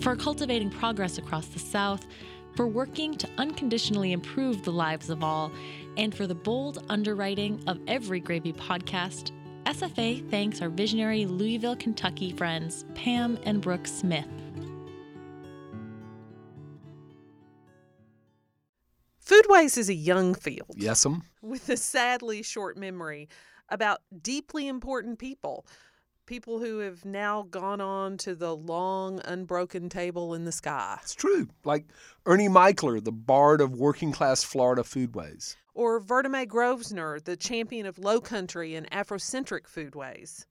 for cultivating progress across the South, for working to unconditionally improve the lives of all, and for the bold underwriting of every Gravy podcast, SFA thanks our visionary Louisville, Kentucky friends, Pam and Brooke Smith. Foodways is a young field. Yes'm. With a sadly short memory about deeply important people. People who have now gone on to the long, unbroken table in the sky. It's true. Like Ernie Mickler, the bard of working class Florida foodways. Or Vertamae Grosvenor, the champion of low country and Afrocentric foodways.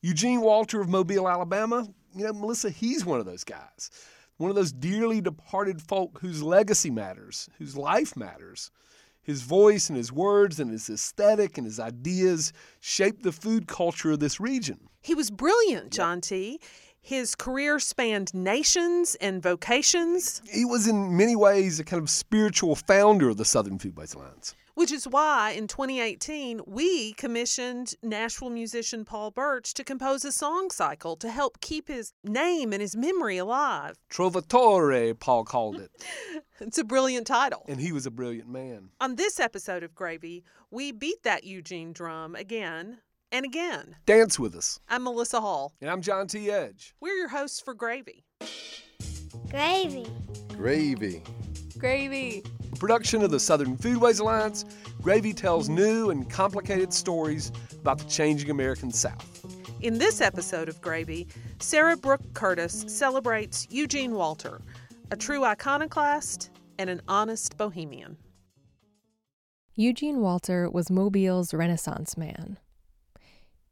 Eugene Walter of Mobile, Alabama. You know, Melissa, he's one of those guys. One of those dearly departed folk whose legacy matters, whose life matters. His voice and his words and his aesthetic and his ideas shaped the food culture of this region. He was brilliant, John T. His career spanned nations and vocations. He was, in many ways, a kind of spiritual founder of the Southern Foodways Alliance. Which is why in 2018 we commissioned Nashville musician Paul Burch to compose a song cycle to help keep his name and his memory alive. Trovatore, Paul called it. it's a brilliant title. And he was a brilliant man. On this episode of Gravy, we beat that Eugene drum again and again. Dance with us. I'm Melissa Hall. And I'm John T. Edge. We're your hosts for Gravy. Gravy. Gravy. Gravy. Production of the Southern Foodways Alliance, Gravy tells new and complicated stories about the changing American South. In this episode of Gravy, Sara Brooke Curtis celebrates Eugene Walter, a true iconoclast and an honest bohemian. Eugene Walter was Mobile's Renaissance man.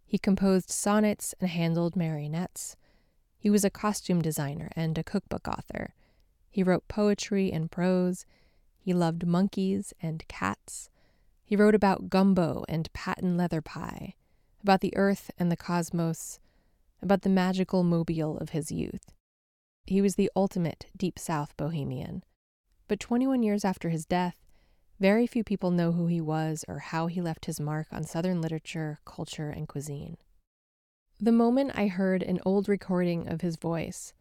He composed sonnets and handled marionettes. He was a costume designer and a cookbook author. He wrote poetry and prose. He loved monkeys and cats. He wrote about gumbo and patent leather pie, about the earth and the cosmos, about the magical Mobile of his youth. He was the ultimate Deep South bohemian. But 21 years after his death, very few people know who he was or how he left his mark on Southern literature, culture, and cuisine. The moment I heard an old recording of his voice,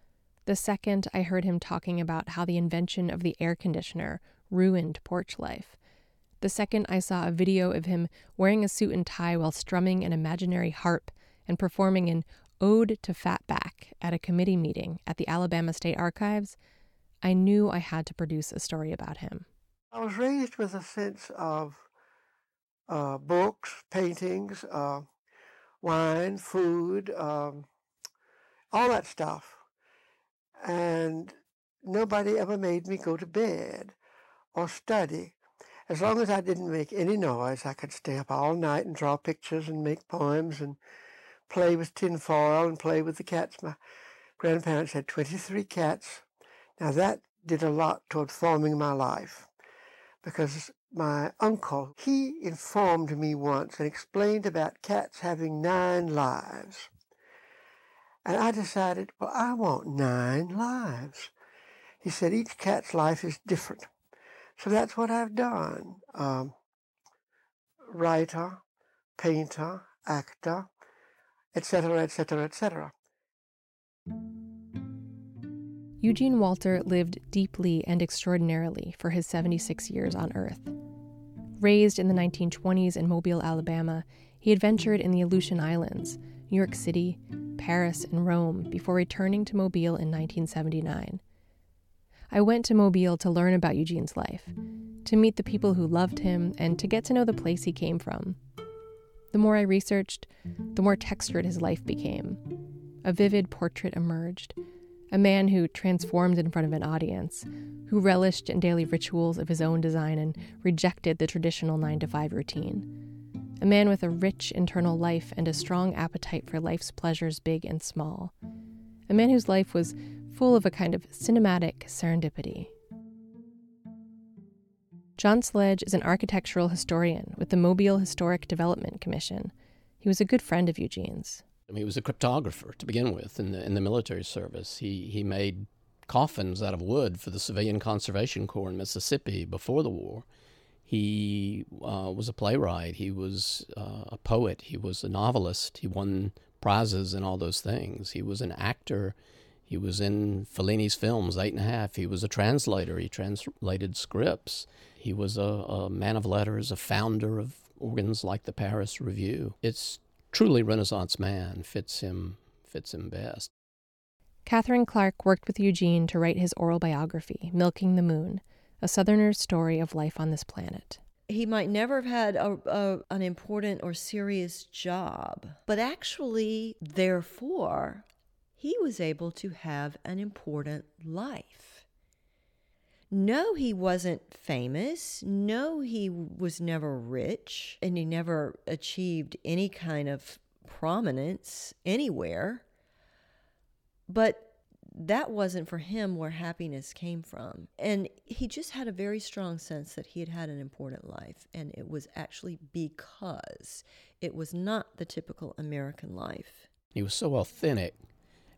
the second I heard him talking about how the invention of the air conditioner ruined porch life, the second I saw a video of him wearing a suit and tie while strumming an imaginary harp and performing an Ode to Fatback at a committee meeting at the Alabama State Archives, I knew I had to produce a story about him. I was raised with a sense of uh, books, paintings, uh, wine, food, um, all that stuff. And nobody ever made me go to bed or study. As long as I didn't make any noise, I could stay up all night and draw pictures and make poems and play with tinfoil and play with the cats. My grandparents had 23 cats. Now that did a lot toward forming my life because my uncle, he informed me once and explained about cats having nine lives. And I decided, well, I want nine lives. He said each cat's life is different. So that's what I've done. Um, writer, painter, actor, etc., etc., etc. Eugene Walter lived deeply and extraordinarily for his 76 years on Earth. Raised in the 1920s in Mobile, Alabama, he adventured in the Aleutian Islands, New York City, Paris, and Rome before returning to Mobile in 1979. I went to Mobile to learn about Eugene's life, to meet the people who loved him, and to get to know the place he came from. The more I researched, the more textured his life became. A vivid portrait emerged a man who transformed in front of an audience, who relished in daily rituals of his own design and rejected the traditional 9 to 5 routine. A man with a rich internal life and a strong appetite for life's pleasures, big and small. A man whose life was full of a kind of cinematic serendipity. John Sledge is an architectural historian with the Mobile Historic Development Commission. He was a good friend of Eugene's. I mean, he was a cryptographer to begin with in the in the military service. He he made coffins out of wood for the Civilian Conservation Corps in Mississippi before the war. He uh, was a playwright. He was uh, a poet. He was a novelist. He won prizes and all those things. He was an actor. He was in Fellini's films, Eight and a Half. He was a translator. He translated scripts. He was a, a man of letters, a founder of organs like the Paris Review. It's truly Renaissance man, fits him, fits him best. Katherine Clark worked with Eugene to write his oral biography, Milking the Moon, a Southerner's story of life on this planet. He might never have had a, a, an important or serious job, but actually, therefore, he was able to have an important life. No, he wasn't famous. No, he was never rich, and he never achieved any kind of prominence anywhere. But that wasn't for him where happiness came from. And he just had a very strong sense that he had had an important life. And it was actually because it was not the typical American life. He was so authentic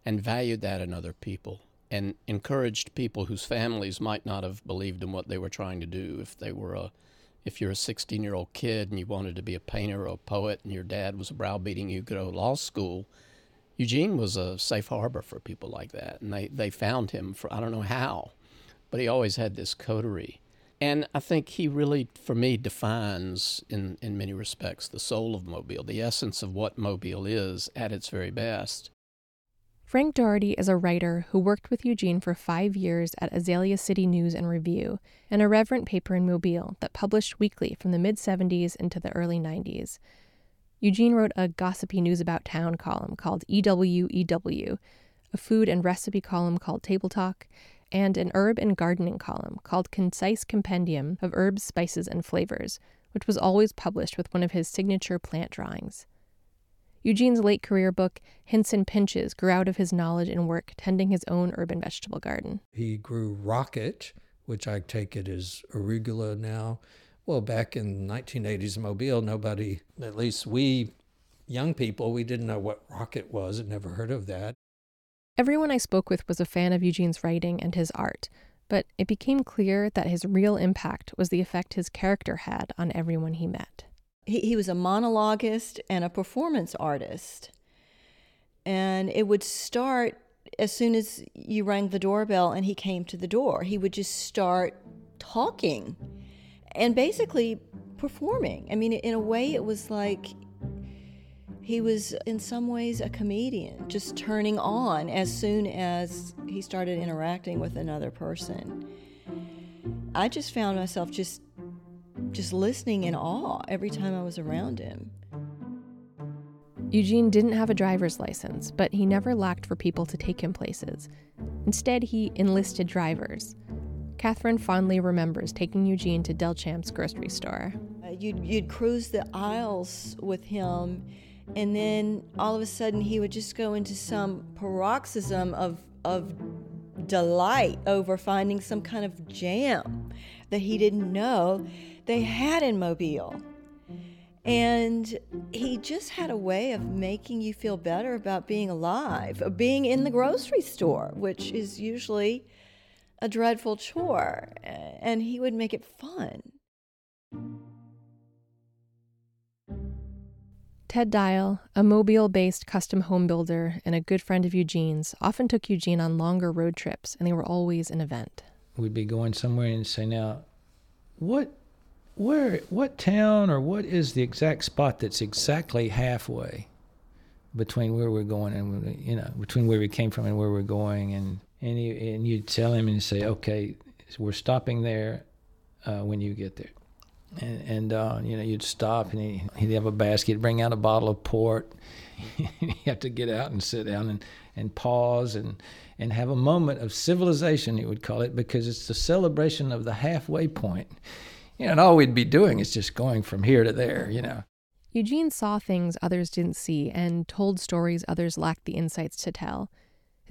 and valued that in other people and encouraged people whose families might not have believed in what they were trying to do if they were a if you're a 16 year old kid and you wanted to be a painter or a poet and your dad was browbeating you to go to law school eugene was a safe harbor for people like that and they, they found him for i don't know how but he always had this coterie and i think he really for me defines in, in many respects the soul of mobile the essence of what mobile is at its very best Frank Doherty is a writer who worked with Eugene for five years at Azalea City News and Review, an irreverent paper in Mobile that published weekly from the mid 70s into the early 90s. Eugene wrote a gossipy news about town column called EWEW, a food and recipe column called Table Talk, and an herb and gardening column called Concise Compendium of Herbs, Spices, and Flavors, which was always published with one of his signature plant drawings. Eugene's late career book, Hints and Pinches, grew out of his knowledge and work tending his own urban vegetable garden. He grew rocket, which I take it is arugula now. Well, back in 1980s Mobile, nobody, at least we young people, we didn't know what rocket was, had never heard of that. Everyone I spoke with was a fan of Eugene's writing and his art, but it became clear that his real impact was the effect his character had on everyone he met he, he was a monologuist and a performance artist. And it would start as soon as you rang the doorbell and he came to the door. He would just start talking and basically performing. I mean, in a way, it was like he was, in some ways, a comedian, just turning on as soon as he started interacting with another person. I just found myself just just listening in awe every time I was around him. Eugene didn't have a driver's license, but he never lacked for people to take him places. Instead, he enlisted drivers. Katherine fondly remembers taking Eugene to Delchamps grocery store. Uh, you'd, you'd cruise the aisles with him, and then all of a sudden he would just go into some paroxysm of, of delight over finding some kind of jam that he didn't know they had in Mobile. And he just had a way of making you feel better about being alive, being in the grocery store, which is usually a dreadful chore. And he would make it fun. Ted Dial, a Mobile based custom home builder and a good friend of Eugene's, often took Eugene on longer road trips, and they were always an event. We'd be going somewhere and say, Now, what where what town or what is the exact spot that's exactly halfway between where we're going and you know between where we came from and where we're going and and you and you tell him and you say okay we're stopping there uh, when you get there and, and uh, you know you'd stop and he, he'd have a basket bring out a bottle of port you have to get out and sit down and, and pause and and have a moment of civilization he would call it because it's the celebration of the halfway point you know, and all we'd be doing is just going from here to there, you know. Eugene saw things others didn't see and told stories others lacked the insights to tell.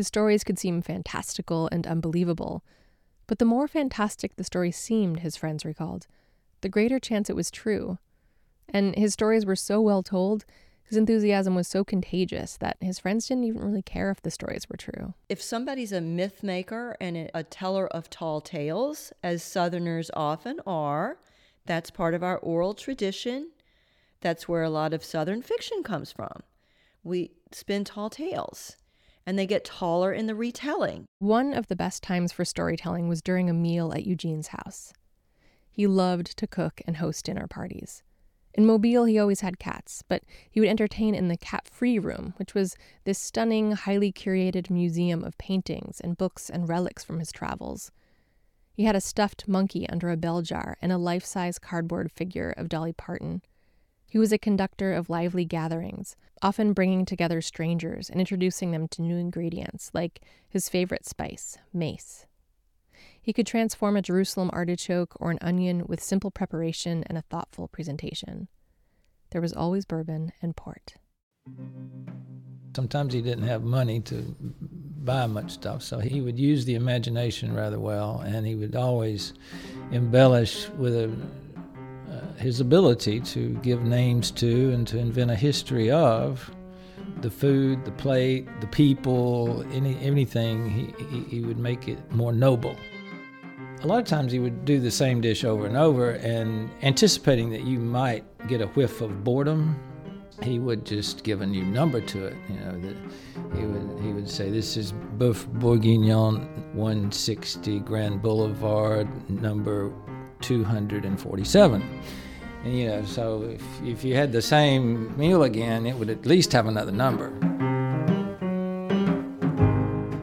His stories could seem fantastical and unbelievable, but the more fantastic the story seemed, his friends recalled, the greater chance it was true. And his stories were so well told his enthusiasm was so contagious that his friends didn't even really care if the stories were true. If somebody's a myth maker and a teller of tall tales, as Southerners often are, that's part of our oral tradition. That's where a lot of Southern fiction comes from. We spin tall tales. And they get taller in the retelling. One of the best times for storytelling was during a meal at Eugene's house. He loved to cook and host dinner parties. In Mobile, he always had cats, but he would entertain in the cat free room, which was this stunning, highly curated museum of paintings and books and relics from his travels. He had a stuffed monkey under a bell jar and a life size cardboard figure of Dolly Parton. He was a conductor of lively gatherings, often bringing together strangers and introducing them to new ingredients, like his favorite spice, mace. He could transform a Jerusalem artichoke or an onion with simple preparation and a thoughtful presentation. There was always bourbon and port. Sometimes he didn't have money to buy much stuff, so he would use the imagination rather well, and he would always embellish with a, uh, his ability to give names to and to invent a history of the food, the plate, the people, any anything. He, he, he would make it more noble a lot of times he would do the same dish over and over and anticipating that you might get a whiff of boredom he would just give a new number to it you know he would he would say this is boeuf bourguignon 160 grand boulevard number 247 and you know so if, if you had the same meal again it would at least have another number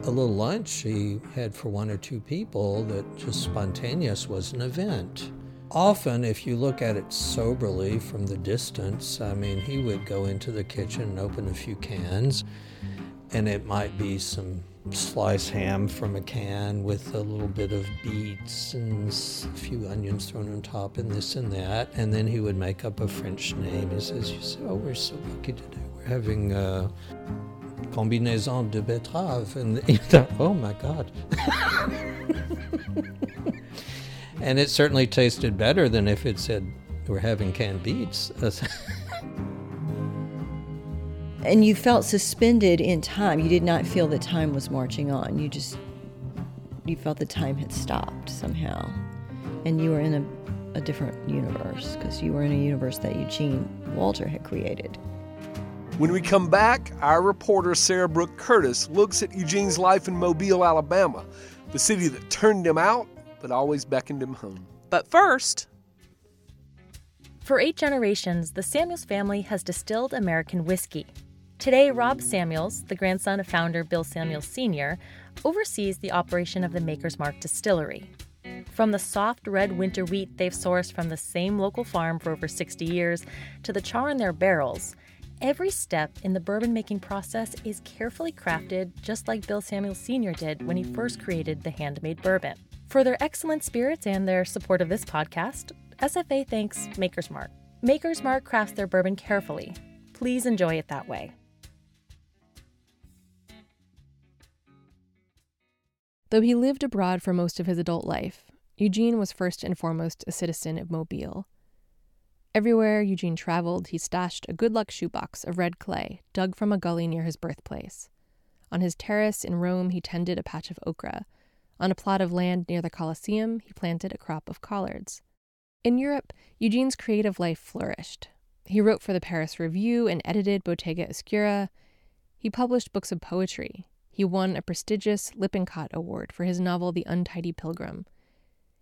A little lunch he had for one or two people that just spontaneous was an event. Often, if you look at it soberly from the distance, I mean, he would go into the kitchen and open a few cans, and it might be some sliced ham from a can with a little bit of beets and a few onions thrown on top and this and that. And then he would make up a French name. He says, "You say, oh, we're so lucky today. We're having uh, combinaison de betterave. And you thought, oh my God. and it certainly tasted better than if it said, we're having canned beets. and you felt suspended in time. You did not feel that time was marching on. You just, you felt the time had stopped somehow. And you were in a, a different universe because you were in a universe that Eugene Walter had created. When we come back, our reporter Sara Brooke Curtis looks at Eugene's life in Mobile, Alabama, the city that turned him out but always beckoned him home. But first, for eight generations, the Samuels family has distilled American whiskey. Today, Rob Samuels, the grandson of founder Bill Samuels Sr., oversees the operation of the Maker's Mark distillery. From the soft red winter wheat they've sourced from the same local farm for over 60 years to the char in their barrels, Every step in the bourbon making process is carefully crafted, just like Bill Samuels Sr. did when he first created the handmade bourbon. For their excellent spirits and their support of this podcast, SFA thanks Maker's Mark. Maker's Mark crafts their bourbon carefully. Please enjoy it that way. Though he lived abroad for most of his adult life, Eugene was first and foremost a citizen of Mobile. Everywhere Eugene traveled, he stashed a good luck shoebox of red clay dug from a gully near his birthplace. On his terrace in Rome, he tended a patch of okra. On a plot of land near the Colosseum, he planted a crop of collards. In Europe, Eugene's creative life flourished. He wrote for the Paris Review and edited Botteghe Oscure. He published books of poetry. He won a prestigious Lippincott Award for his novel The Untidy Pilgrim.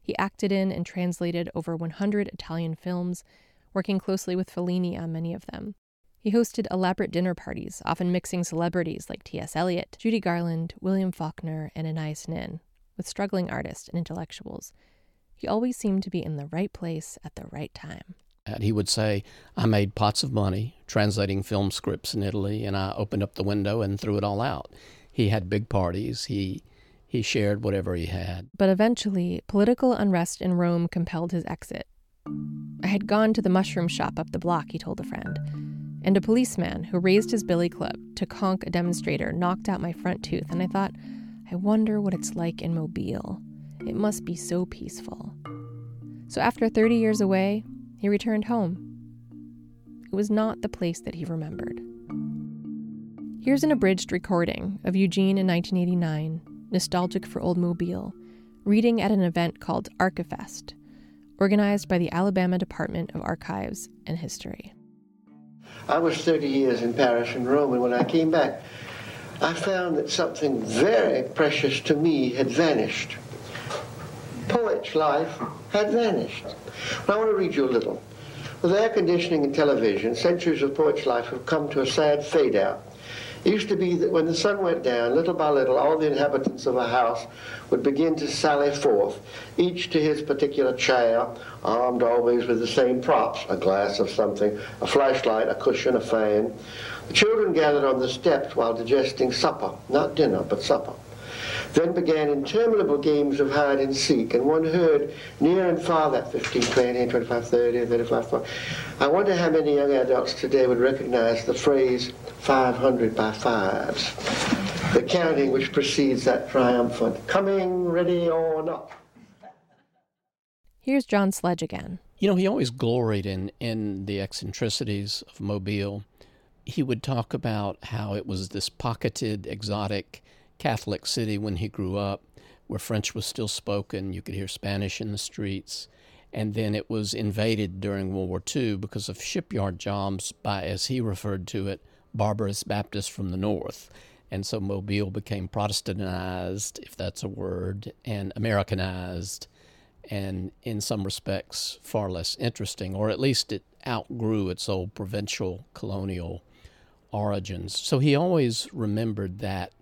He acted in and translated over 100 Italian films working closely with Fellini on many of them. He hosted elaborate dinner parties, often mixing celebrities like T.S. Eliot, Judy Garland, William Faulkner, and Anais Nin, with struggling artists and intellectuals. He always seemed to be in the right place at the right time. And he would say, I made pots of money translating film scripts in Italy, and I opened up the window and threw it all out. He had big parties. He he shared whatever he had. But eventually, political unrest in Rome compelled his exit, I had gone to the mushroom shop up the block, he told a friend, and a policeman who raised his billy club to conk a demonstrator knocked out my front tooth, and I thought, I wonder what it's like in Mobile. It must be so peaceful. So after 30 years away, he returned home. It was not the place that he remembered. Here's an abridged recording of Eugene in 1989, nostalgic for Old Mobile, reading at an event called Archifest, organized by the Alabama Department of Archives and History. I was 30 years in Paris and Rome, and when I came back, I found that something very precious to me had vanished. Poet's life had vanished. I want to read you a little. With air conditioning and television, centuries of poet's life have come to a sad fade out. It used to be that when the sun went down, little by little, all the inhabitants of a house would begin to sally forth, each to his particular chair, armed always with the same props, a glass of something, a flashlight, a cushion, a fan. The children gathered on the steps while digesting supper, not dinner, but supper. Then began interminable games of hide and seek, and one heard near and far that 15, 20, 25, 30, 35, 40. I wonder how many young adults today would recognize the phrase 500 by fives, the counting which precedes that triumphant coming, ready or not. Here's John Sledge again. You know, he always gloried in, in the eccentricities of Mobile. He would talk about how it was this pocketed, exotic Catholic city when he grew up, where French was still spoken. You could hear Spanish in the streets. And then it was invaded during World War II because of shipyard jobs by, as he referred to it, barbarous Baptists from the north. And so Mobile became Protestantized, if that's a word, and Americanized, and in some respects far less interesting, or at least it outgrew its old provincial colonial origins. So he always remembered that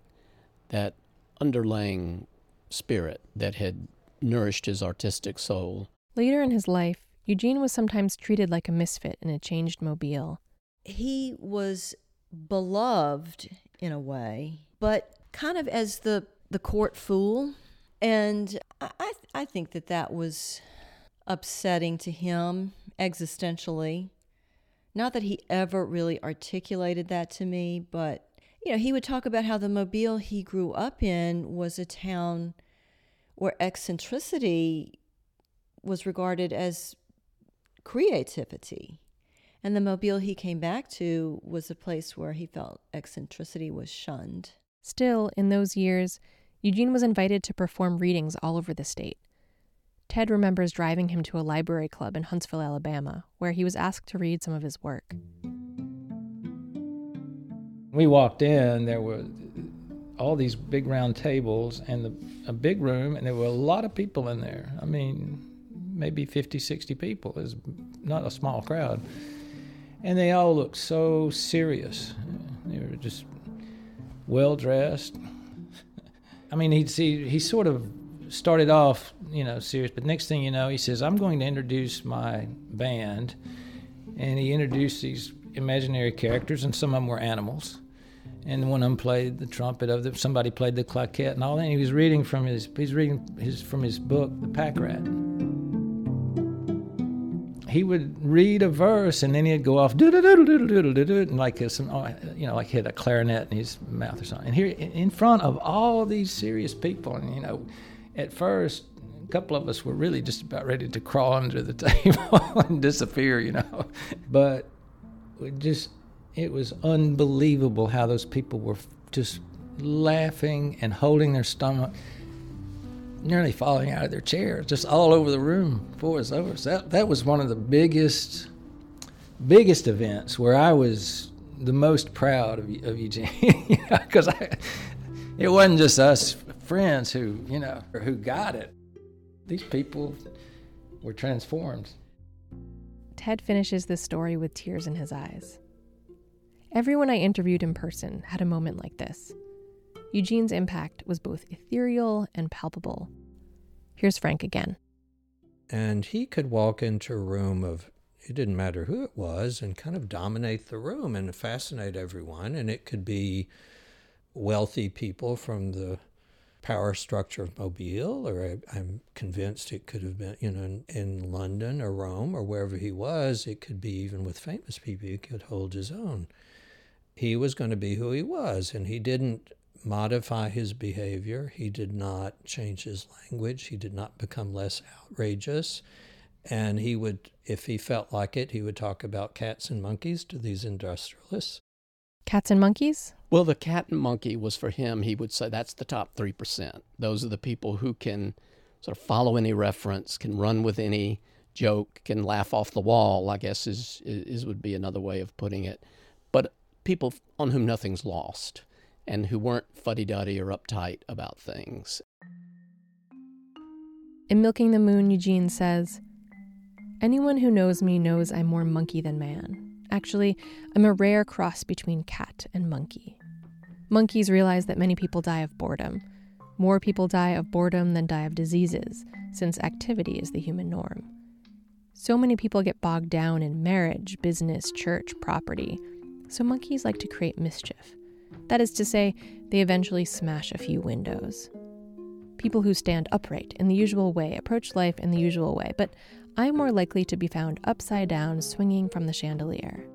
that underlying spirit that had nourished his artistic soul. Later in his life, Eugene was sometimes treated like a misfit in a changed Mobile. He was beloved in a way, but kind of as the the court fool, and I I think that that was upsetting to him existentially. Not that he ever really articulated that to me, but you know, he would talk about how the Mobile he grew up in was a town where eccentricity was regarded as creativity. And the Mobile he came back to was a place where he felt eccentricity was shunned. Still, in those years, Eugene was invited to perform readings all over the state. Ted remembers driving him to a library club in Huntsville, Alabama, where he was asked to read some of his work. We walked in, there were all these big round tables and the, a big room, and there were a lot of people in there. I mean, maybe 50, 60 people. It was not a small crowd and they all looked so serious. They were just well dressed. I mean, he'd see he sort of started off, you know, serious, but next thing you know, he says, "I'm going to introduce my band," and he introduced these imaginary characters, and some of them were animals. And one of them played the trumpet of the, somebody played the claquette and all that. And he was reading from his he's reading his from his book, The Pack Rat he would read a verse and then he'd go off doodle doodle doodle doodle doodle and like some oh, you know like had a clarinet in his mouth or something. And here in front of all these serious people, and you know, at first a couple of us were really just about ready to crawl under the table and disappear, you know. But we just it was unbelievable how those people were just laughing and holding their stomach nearly falling out of their chairs, just all over the room before it's over. So that, that was one of the biggest, biggest events where I was the most proud of, of Eugene, because it wasn't just us friends who, you know, who got it. These people were transformed. Ted finishes this story with tears in his eyes. Everyone I interviewed in person had a moment like this. Eugene's impact was both ethereal and palpable. Here's Frank again. And he could walk into a room of, it didn't matter who it was, and kind of dominate the room and fascinate everyone. And it could be wealthy people from the power structure of Mobile, or I, am convinced it could have been, you know, in, in, London or Rome or wherever he was. It could be even with famous people, he could hold his own. He was going to be who he was, and he didn't modify his behavior. He did not change his language. He did not become less outrageous. And he would, if he felt like it, he would talk about cats and monkeys to these industrialists. Cats and monkeys? Well, the cat and monkey was for him, he would say that's the top 3%. Those are the people who can sort of follow any reference, can run with any joke, can laugh off the wall, I guess is, is would be another way of putting it. People on whom nothing's lost and who weren't fuddy duddy or uptight about things. In Milking the Moon, Eugene says, Anyone who knows me knows I'm more monkey than man. Actually, I'm a rare cross between cat and monkey. Monkeys realize that many people die of boredom. More people die of boredom than die of diseases, since activity is the human norm. So many people get bogged down in marriage, business, church, property. So monkeys like to create mischief. That is to say, they eventually smash a few windows. People who stand upright in the usual way approach life in the usual way, but I'm more likely to be found upside down swinging from the chandelier.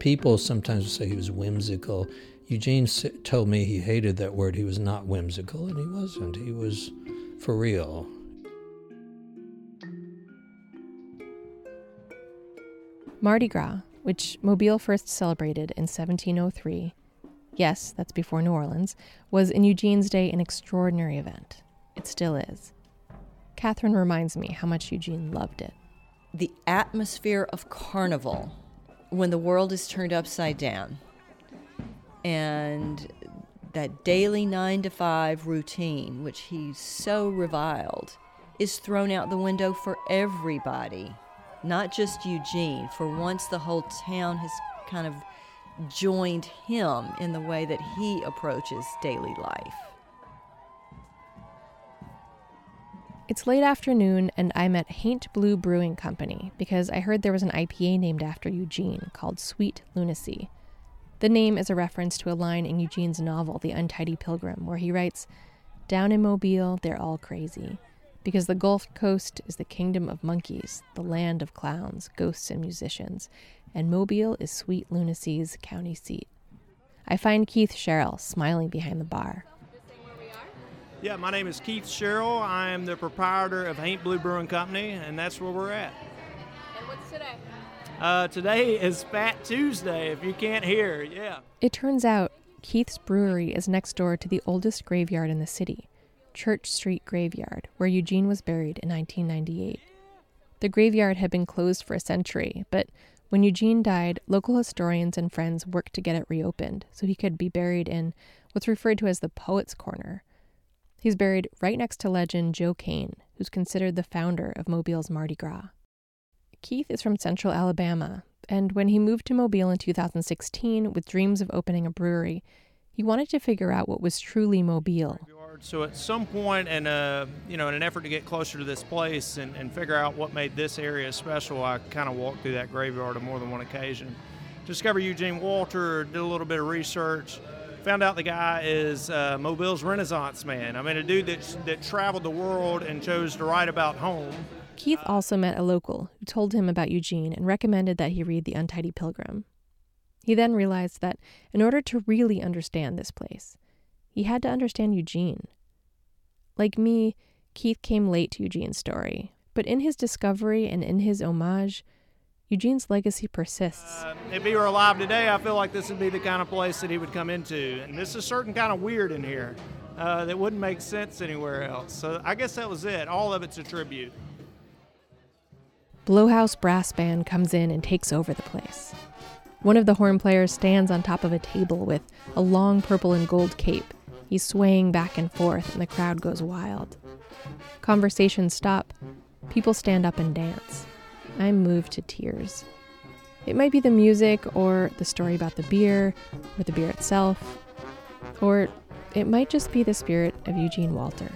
People sometimes say he was whimsical. Eugene told me he hated that word. He was not whimsical, and he wasn't. He was for real. Mardi Gras, which Mobile first celebrated in 1703, yes, that's before New Orleans, was in Eugene's day an extraordinary event. It still is. Katherine reminds me how much Eugene loved it. The atmosphere of carnival when the world is turned upside down and that daily nine to five routine, which he so reviled, is thrown out the window for everybody, not just Eugene. For once, the whole town has kind of joined him in the way that he approaches daily life. It's late afternoon, and I'm at Haint Blue Brewing Company because I heard there was an IPA named after Eugene called Sweet Lunacy. The name is a reference to a line in Eugene's novel, The Untidy Pilgrim, where he writes Down in Mobile, they're all crazy. Because the Gulf Coast is the kingdom of monkeys, the land of clowns, ghosts, and musicians, and Mobile is Sweet Lunacy's county seat. I find Keith Sherrill smiling behind the bar. Yeah, my name is Keith Sherrill. I am the proprietor of Haint Blue Brewing Company, and that's where we're at. And what's today? Uh, today is Fat Tuesday, if you can't hear, yeah. It turns out Keith's Brewery is next door to the oldest graveyard in the city, Church Street Graveyard, where Eugene was buried in 1998. The graveyard had been closed for a century, but when Eugene died, local historians and friends worked to get it reopened so he could be buried in what's referred to as the Poets' Corner He's buried right next to legend Joe Cain, who's considered the founder of Mobile's Mardi Gras. Keith is from central Alabama, and when he moved to Mobile in 2016 with dreams of opening a brewery, he wanted to figure out what was truly Mobile. So at some point, in a, you know, in an effort to get closer to this place and, and figure out what made this area special, I kind of walked through that graveyard on more than one occasion. Discovered Eugene Walter, did a little bit of research, Found out the guy is uh, Mobile's Renaissance man. I mean, a dude that, that traveled the world and chose to write about home. Keith also met a local who told him about Eugene and recommended that he read The Untidy Pilgrim. He then realized that in order to really understand this place, he had to understand Eugene. Like me, Keith came late to Eugene's story, but in his discovery and in his homage, Eugene's legacy persists. Uh, if he were alive today, I feel like this would be the kind of place that he would come into. And this is certain kind of weird in here uh, that wouldn't make sense anywhere else. So I guess that was it. All of it's a tribute. Blowhouse Brass Band comes in and takes over the place. One of the horn players stands on top of a table with a long purple and gold cape. He's swaying back and forth, and the crowd goes wild. Conversations stop. People stand up and dance. I'm moved to tears. It might be the music, or the story about the beer, or the beer itself, or it might just be the spirit of Eugene Walter.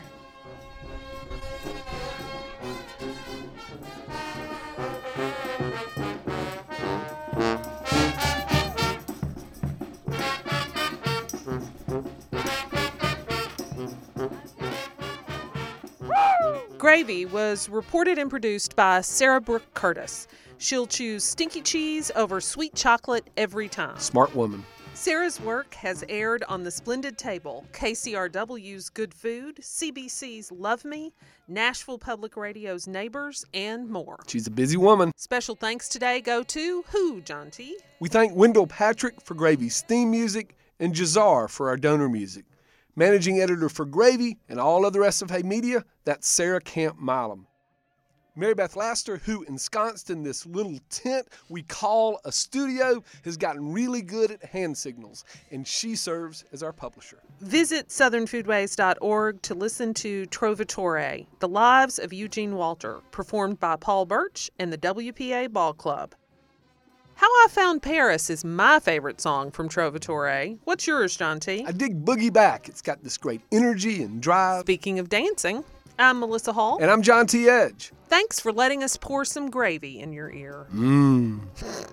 Gravy was reported and produced by Sara Brooke Curtis. She'll choose stinky cheese over sweet chocolate every time. Smart woman. Sara's work has aired on The Splendid Table, KCRW's Good Food, CBC's Love Me, Nashville Public Radio's Neighbors, and more. She's a busy woman. Special thanks today go to who, John T? We thank Wendell Patrick for Gravy's theme music and Jazar for our donor music. Managing editor for Gravy and all other SFA media, that's Sara Camp Milam. Mary Beth Laster, who ensconced in this little tent we call a studio, has gotten really good at hand signals, and she serves as our publisher. Visit southernfoodways.org to listen to Trovatore, The Lives of Eugene Walter, performed by Paul Burch and the WPA Ball Club. How I Found Paris is my favorite song from Trovatore. What's yours, John T? I dig Boogie Back. It's got this great energy and drive. Speaking of dancing, I'm Melissa Hall. And I'm John T. Edge. Thanks for letting us pour some gravy in your ear. Mmm.